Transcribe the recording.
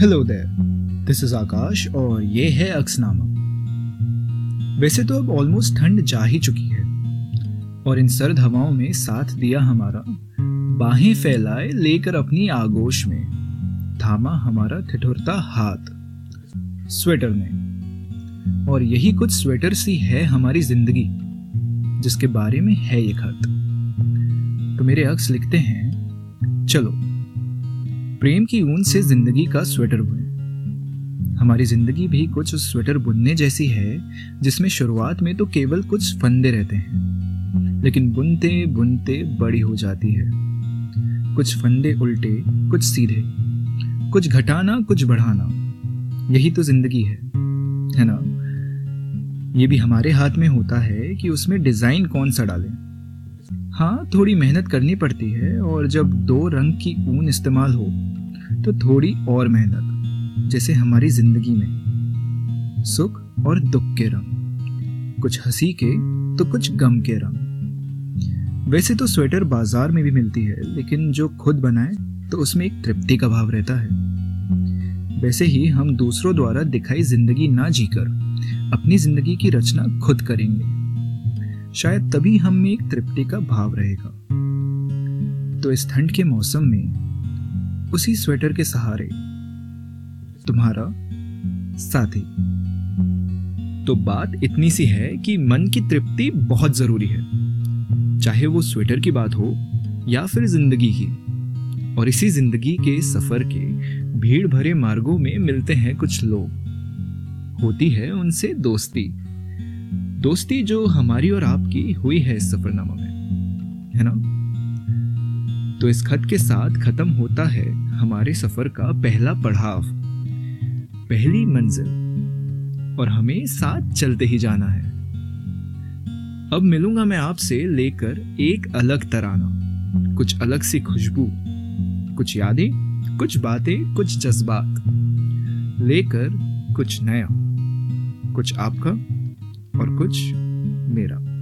Hello there this is Akash और ये है अक्सनामा। वैसे तो अब ऑलमोस्ट ठंड जा ही चुकी है। और इन सर्द हवाओं में साथ दिया हमारा, बाहें फैलाए लेकर अपनी आगोश में, थामा हमारा ठिठुरता हाथ स्वेटर ने और यही कुछ स्वेटर सी है हमारी ज़िंदगी, जिसके बारे में है ये खत। तो मेरे अक्स लिखते हैं, चलो। प्रेम की ऊन से ज़िंदगी का स्वेटर बुने। हमारी ज़िंदगी भी कुछ उस स्वेटर बुनने जैसी है, जिसमें शुरुआत में तो केवल कुछ फंदे रहते हैं, लेकिन बुनते बुनते बड़ी हो जाती है। कुछ फंदे उल्टे, कुछ सीधे, कुछ घटाना, कुछ बढ़ाना, यही तो ज़िंदगी है है ना? ये भी हमारे हाथ में होता है कि उसमें डिज़ाइन कौन सा डालें। हाँ थोड़ी मेहनत करनी पड़ती है और जब दो रंग की ऊन इस्तेमाल हो तो थोड़ी और मेहनत, जैसे हमारी ज़िंदगी में। सुख और दुख के रंग, कुछ हँसी के तो कुछ गम के रंग। वैसे तो स्वेटर बाज़ार में भी मिलती है, लेकिन जो खुद बनाए तो उसमें एक तृप्ति का भाव रहता है। वैसे ही हम दूसरों द्वारा दिखाई ज़िंदगी ना जीकर, अपनी ज़िंदगी की रचना खुद करेंगे। शायद तभी हम में एक तृप्ति का भाव रहेगा। तो इस ठंड के मौसम में, उसी स्वेटर के सहारे, तुम्हारा साथी। तो बात इतनी सी है कि मन की तृप्ति बहुत ज़रूरी है। चाहे वो स्वेटर की बात हो या फिर ज़िंदगी की। और इसी ज़िंदगी के सफ़र के भीड़ भरे मार्गों में मिलते हैं कुछ लोग। होती है उनसे दोस्ती। दोस्ती जो हमारी और आपकी हुई है इस सफरनामा में, है ना? तो इस खत के साथ खत्म होता है हमारे सफ़र का पहला पड़ाव, पहली मंजिल, और हमें साथ चलते ही जाना है। अब मिलूँगा मैं आपसे लेकर एक अलग तराना, कुछ अलग सी खुशबू, कुछ यादें, कुछ बातें, कुछ जज्बात, लेकर कुछ नया, कुछ आपका और कुछ मेरा।